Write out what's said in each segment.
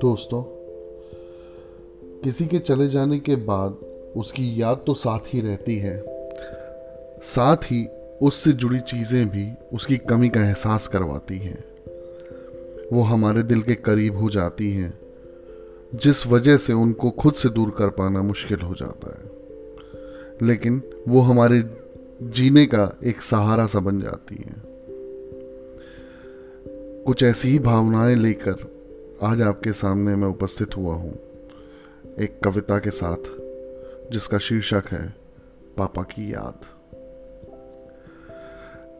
दोस्तों, किसी के चले जाने के बाद उसकी याद तो साथ ही रहती है। साथ ही उससे जुड़ी चीज़ें भी उसकी कमी का एहसास करवाती हैं। वो हमारे दिल के करीब हो जाती हैं, जिस वजह से उनको खुद से दूर कर पाना मुश्किल हो जाता है। लेकिन वो हमारे जीने का एक सहारा सा बन जाती हैं। कुछ ऐसी ही भावनाएँ लेकर आज आपके सामने मैं उपस्थित हुआ हूँ, एक कविता के साथ, जिसका शीर्षक है, पापा की याद।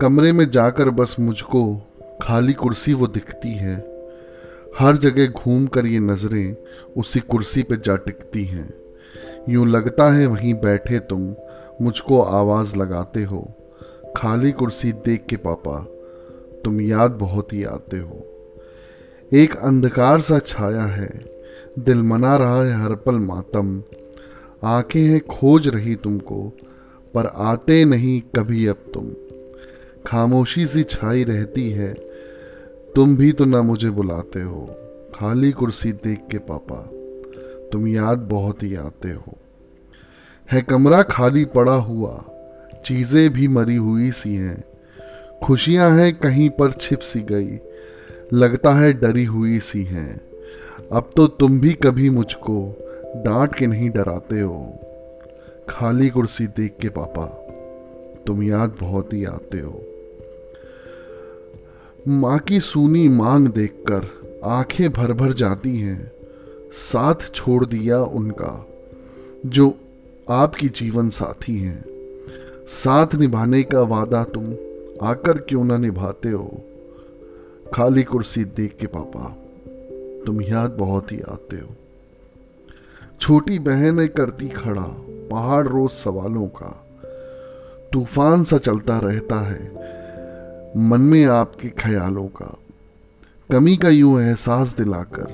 कमरे में जाकर बस मुझको खाली कुर्सी वो दिखती है, हर जगह घूम कर ये नज़रें उसी कुर्सी पे जा टिकती हैं। यूँ लगता है वहीं बैठे तुम, मुझको आवाज़ लगाते हो, खाली कुर्सी देख के पापा तुम याद बहुत ही आते हो। एक अंधकार सा छाया है। दिल मना रहा है हर पल मातम। आँखें हैं खोज रही तुमको, पर आते नहीं कभी अब तुम। खामोशी सी छाई रहती है, तुम भी तो ना मुझे बुलाते हो। खाली कुर्सी देख के पापा, तुम याद बहुत ही आते हो। है कमरा खाली पड़ा हुआ, चीज़ें भी मरी हुई सी हैं। खुशियाँ हैं कहीं पर छिप सी गई। लगता है डरी हुई सी हैं। अब तो तुम भी कभी मुझको डांट के नहीं डराते हो। खाली कुर्सी देख के पापा, तुम याद बहुत ही आते हो। माँ की सूनी मांग देखकर आँखें भर भर जाती हैं। साथ छोड़ दिया उनका, जो आपकी जीवन साथी हैं। साथ निभाने का वादा तुम आकर क्यों ना निभाते हो? खाली कुर्सी देख के, पापा, तुम याद बहुत ही आते हो। छोटी बहन करती खड़ा, पहाड़ रोज सवालों का। तूफ़ान सा चलता रहता है, मन में आपके ख्यालों का। कमी का यूँ एहसास दिलाकर,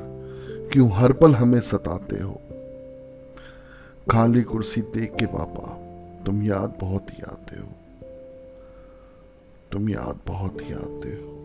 क्यों हर पल हमें सताते हो? खाली कुर्सी देख के, पापा, तुम याद बहुत ही आते हो। तुम याद बहुत याद आते हो।